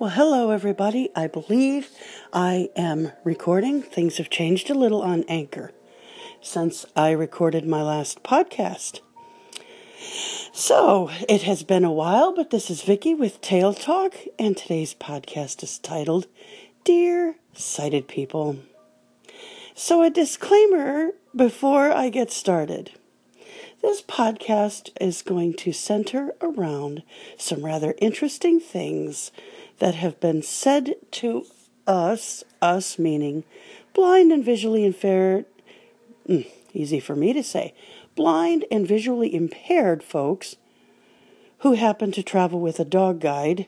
Well, hello, everybody. I believe I am recording. Things have changed a little on Anchor since I recorded my last podcast. So, it has been a while, but this is Vicky with Tail Talk, and today's podcast is titled Dear Sighted People. So, a disclaimer before I get started. This podcast is going to center around some rather interesting things that have been said to us, us meaning blind and visually impaired, mm, easy for me to say, blind and visually impaired folks who happen to travel with a dog guide.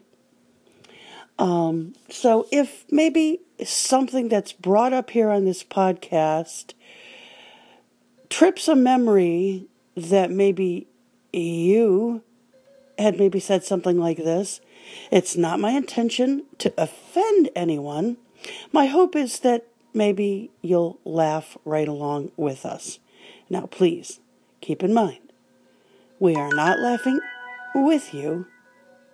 Um, so if maybe something that's brought up here on this podcast trips a memory that maybe you had maybe said something like this, it's not my intention to offend anyone. My hope is that maybe you'll laugh right along with us. Now, please keep in mind, we are not laughing with you,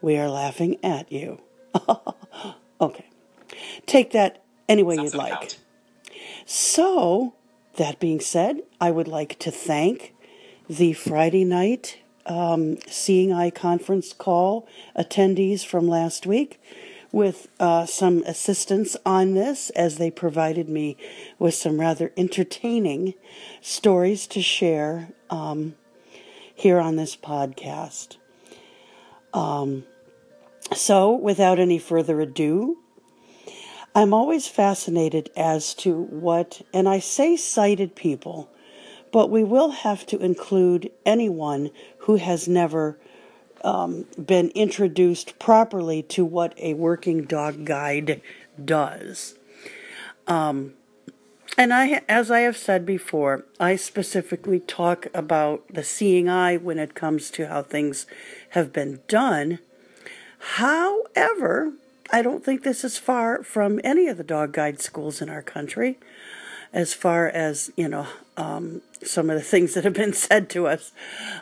we are laughing at you. okay. Take that any way you'd like. So, that being said, I would like to thank the Friday night um, Seeing Eye conference call attendees from last week with uh, some assistance on this as they provided me with some rather entertaining stories to share um, here on this podcast. Um, so, without any further ado, I'm always fascinated as to what, and I say sighted people but we will have to include anyone who has never um, been introduced properly to what a working dog guide does. Um, and I, as I have said before, I specifically talk about the seeing eye when it comes to how things have been done. However, I don't think this is far from any of the dog guide schools in our country as far as, you know, um, some of the things that have been said to us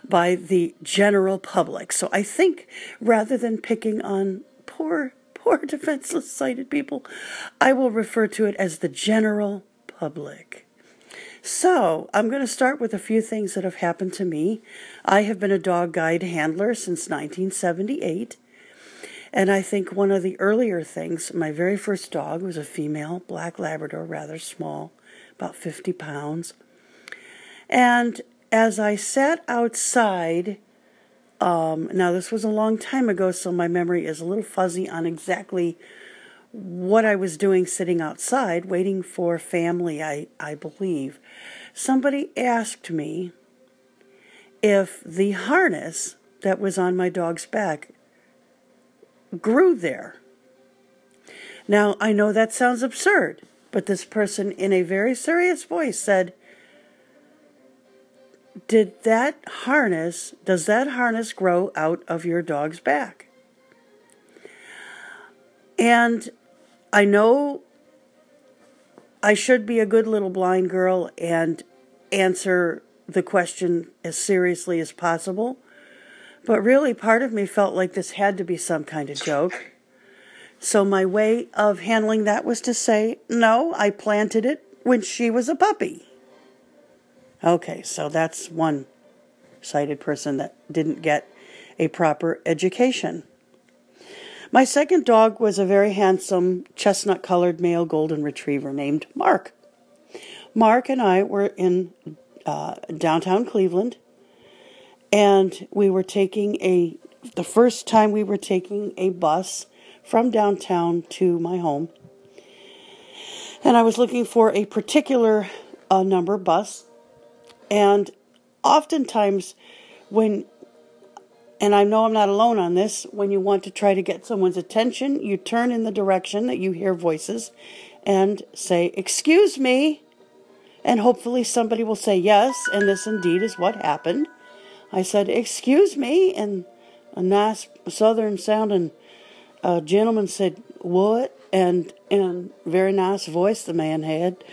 by the general public. So I think rather than picking on poor, poor defenseless sighted people, I will refer to it as the general public. So, I'm going to start with a few things that have happened to me. I have been a dog guide handler since 1978. And I think one of the earlier things, my very first dog was a female black Labrador, rather small about 50 pounds. And as I sat outside, um, now this was a long time ago, so my memory is a little fuzzy on exactly what I was doing sitting outside, waiting for family, I, I believe. Somebody asked me if the harness that was on my dog's back grew there. Now, I know that sounds absurd. But this person, in a very serious voice, said, Did that harness, does that harness grow out of your dog's back? And I know I should be a good little blind girl and answer the question as seriously as possible. But really, part of me felt like this had to be some kind of joke. So my way of handling that was to say, no, I planted it when she was a puppy. Okay, so that's one sighted person that didn't get a proper education. My second dog was a very handsome chestnut colored male golden retriever named Mark. Mark and I were in uh, downtown Cleveland, and we were taking a, the first time we were taking a bus from downtown to my home. And I was looking for a particular uh, number bus. And oftentimes, when, and I know I'm not alone on this, when you want to try to get someone's attention, you turn in the direction that you hear voices and say, Excuse me. And hopefully somebody will say yes, and this indeed is what happened. I said, Excuse me, and a nice southern sounding a gentleman said, What? And, and very nice voice the man had.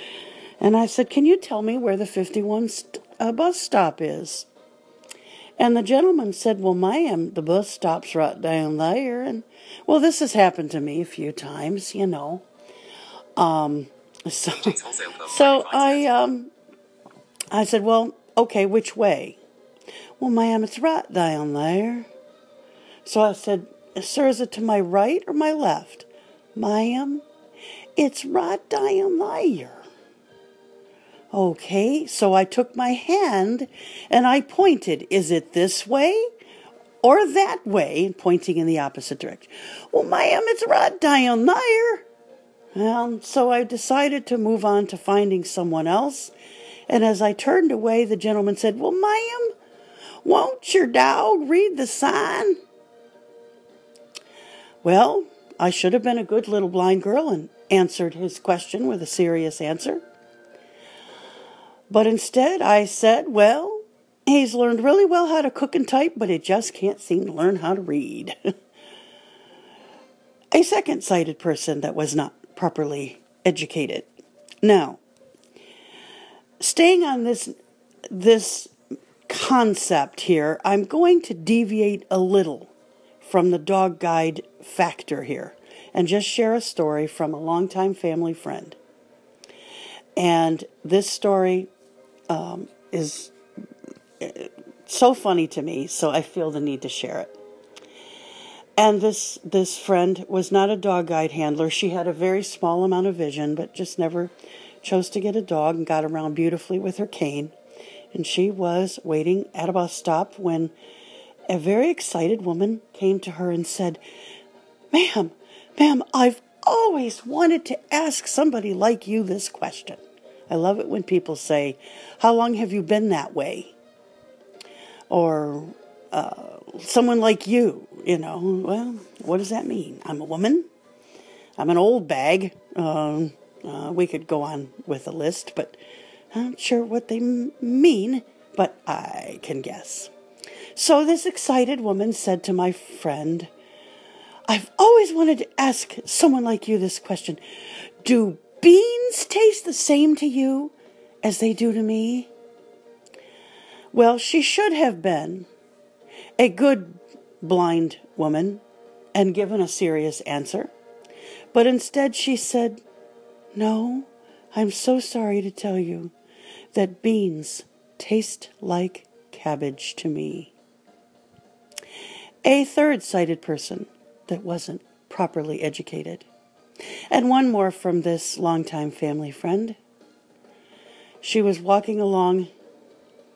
And I said, Can you tell me where the 51 st- uh, bus stop is? And the gentleman said, Well, ma'am, the bus stops right down there. And, well, this has happened to me a few times, you know. Um, so, so I, um, I said, Well, okay, which way? Well, ma'am, it's right down there. So I said, Sir, is it to my right or my left? Ma'am, it's right down there. Okay, so I took my hand and I pointed. Is it this way or that way? Pointing in the opposite direction. Well, ma'am, it's right down there. Well, so I decided to move on to finding someone else. And as I turned away, the gentleman said, Well, ma'am, won't your dog read the sign? Well, I should have been a good little blind girl and answered his question with a serious answer. But instead, I said, well, he's learned really well how to cook and type, but he just can't seem to learn how to read. a second sighted person that was not properly educated. Now, staying on this this concept here, I'm going to deviate a little from the dog guide factor here and just share a story from a longtime family friend. And this story um, is uh, so funny to me, so I feel the need to share it. And this this friend was not a dog guide handler. She had a very small amount of vision, but just never chose to get a dog and got around beautifully with her cane. And she was waiting at a bus stop when a very excited woman came to her and said, Ma'am, ma'am, I've always wanted to ask somebody like you this question. I love it when people say, How long have you been that way? Or uh, someone like you, you know. Well, what does that mean? I'm a woman. I'm an old bag. Um, uh, we could go on with a list, but I'm not sure what they m- mean, but I can guess. So this excited woman said to my friend, I've always wanted to ask someone like you this question. Do beans taste the same to you as they do to me? Well, she should have been a good blind woman and given a serious answer. But instead, she said, No, I'm so sorry to tell you that beans taste like cabbage to me. A third sighted person that wasn't properly educated. And one more from this longtime family friend. She was walking along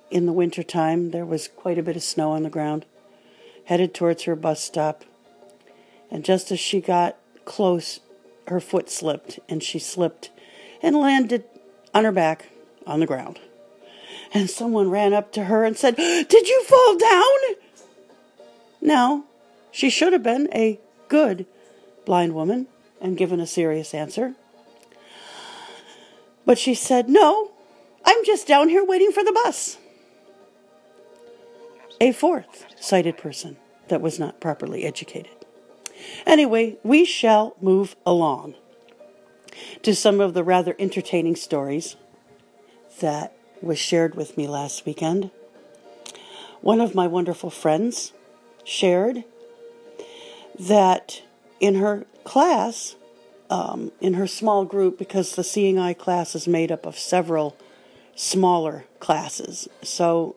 in the winter time. There was quite a bit of snow on the ground, headed towards her bus stop. And just as she got close, her foot slipped, and she slipped and landed on her back on the ground. And someone ran up to her and said, Did you fall down? No, she should have been a good blind woman and given a serious answer. But she said, No, I'm just down here waiting for the bus. A fourth sighted person that was not properly educated. Anyway, we shall move along to some of the rather entertaining stories that was shared with me last weekend. One of my wonderful friends shared that in her class, um, in her small group, because the Seeing Eye class is made up of several smaller classes. So,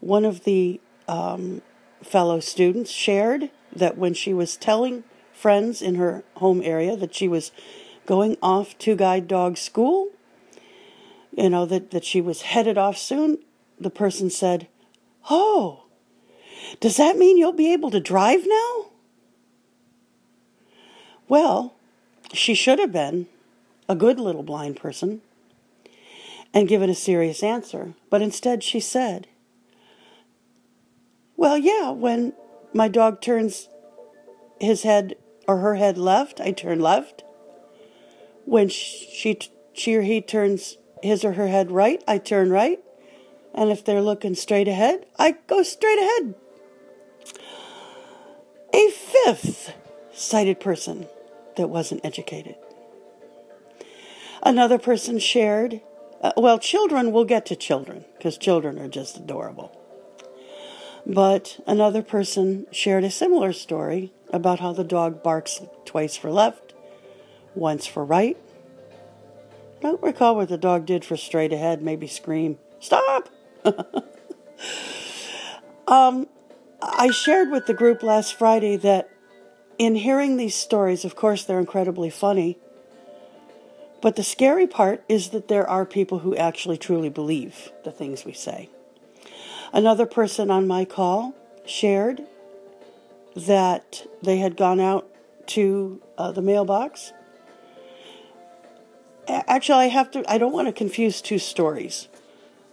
one of the um, fellow students shared that when she was telling friends in her home area that she was going off to guide dog school, you know, that, that she was headed off soon, the person said, Oh, does that mean you'll be able to drive now? Well, she should have been a good little blind person and given a serious answer, but instead she said, Well, yeah, when my dog turns his head or her head left, I turn left. When she, she or he turns his or her head right, I turn right. And if they're looking straight ahead, I go straight ahead. A fifth sighted person that wasn't educated. Another person shared, uh, well, children, we'll get to children because children are just adorable. But another person shared a similar story about how the dog barks twice for left, once for right. I don't recall what the dog did for straight ahead, maybe scream, Stop! um, I shared with the group last Friday that in hearing these stories, of course, they're incredibly funny. But the scary part is that there are people who actually truly believe the things we say. Another person on my call shared that they had gone out to uh, the mailbox. Actually, I have to, I don't want to confuse two stories.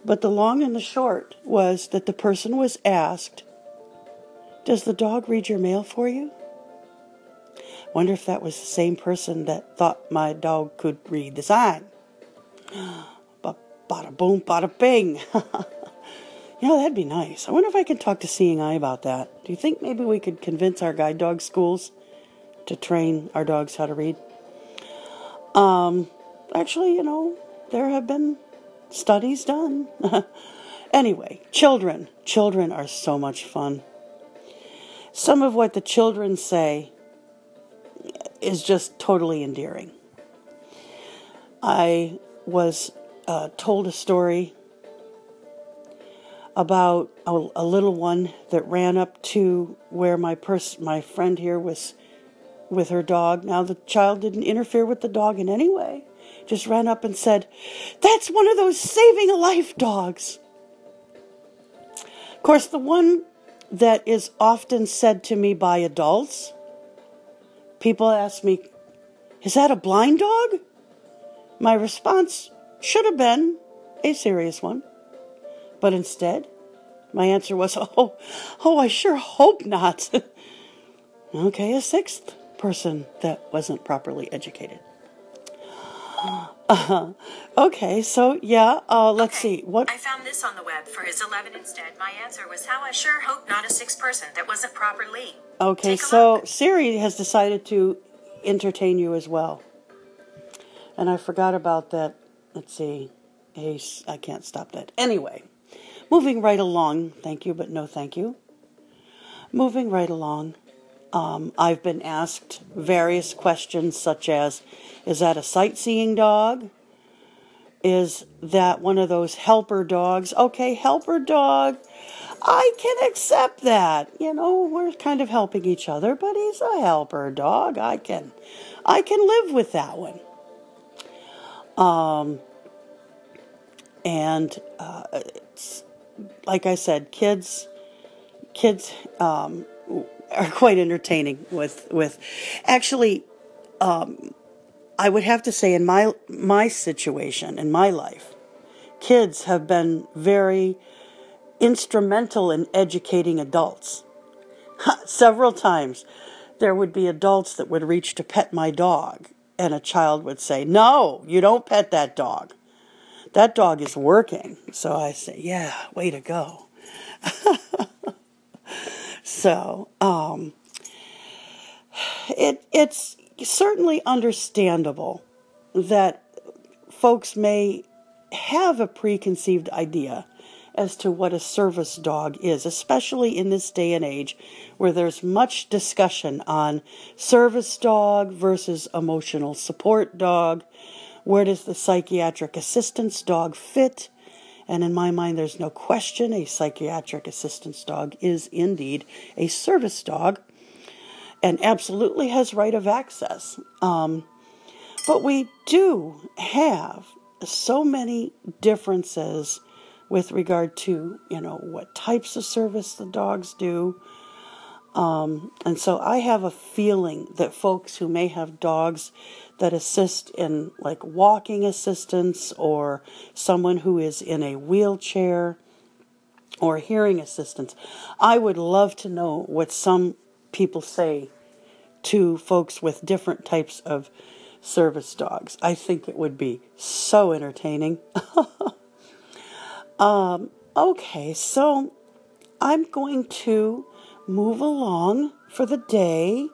But the long and the short was that the person was asked, Does the dog read your mail for you? Wonder if that was the same person that thought my dog could read the sign. Bada boom, bada bing. you know, that'd be nice. I wonder if I can talk to Seeing Eye about that. Do you think maybe we could convince our guide dog schools to train our dogs how to read? Um, actually, you know, there have been studies done. anyway, children. Children are so much fun. Some of what the children say is just totally endearing. I was uh, told a story about a, a, little one that ran up to where my pers- my friend here was with her dog. Now the child didn't interfere with the dog in any way just ran up and said, That's one of those saving a life dogs. Of course, the one that is often said to me by adults, people ask me, Is that a blind dog? My response should have been a serious one. But instead, my answer was, Oh, oh, I sure hope not. okay, a sixth person that wasn't properly educated. Uh, okay, so yeah, uh, let's okay. see. What I found this on the web for his 11 instead. My answer was how I sure hope not a six person that wasn't properly. Okay, so look. Siri has decided to entertain you as well. And I forgot about that. Let's see. Ace, I can't stop that. Anyway, moving right along. Thank you, but no thank you. Moving right along. Um, I've been asked various questions, such as Is that a sightseeing dog? Is that one of those helper dogs? Okay, helper dog, I can accept that. You know, we're kind of helping each other, but he's a helper dog. I can, I can live with that one. Um, and uh, like I said, kids, kids um, are quite entertaining with with actually um, I would have to say in my my situation in my life kids have been very instrumental in educating adults. Several times there would be adults that would reach to pet my dog and a child would say no you don't pet that dog. That dog is working. So i say yeah way to go So, um, it it's certainly understandable that folks may have a preconceived idea as to what a service dog is, especially in this day and age where there's much discussion on service dog versus emotional support dog. Where does the psychiatric assistance dog fit? And in my mind, there's no question a psychiatric assistance dog is indeed a service dog and absolutely has right of access. Um, but we do have so many differences with regard to, you know, what types of service the dogs do. Um, and so I have a feeling that folks who may have dogs that assist in like walking assistance or someone who is in a wheelchair or hearing assistance. I would love to know what some people say to folks with different types of service dogs. I think it would be so entertaining. um, okay, so I'm going to move along for the day.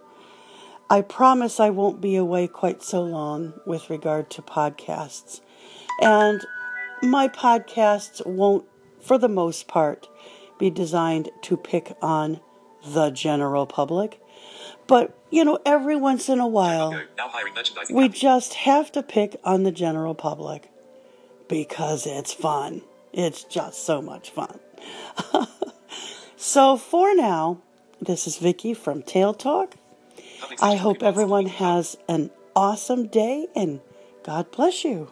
I promise I won't be away quite so long with regard to podcasts. And my podcasts won't, for the most part, be designed to pick on the general public. But, you know, every once in a while, Now hiring merchandising we just have to pick on the general public because it's fun. It's just so much fun. so for now, this is Vicky from Tail Talk. I hope everyone has an awesome day and God bless you.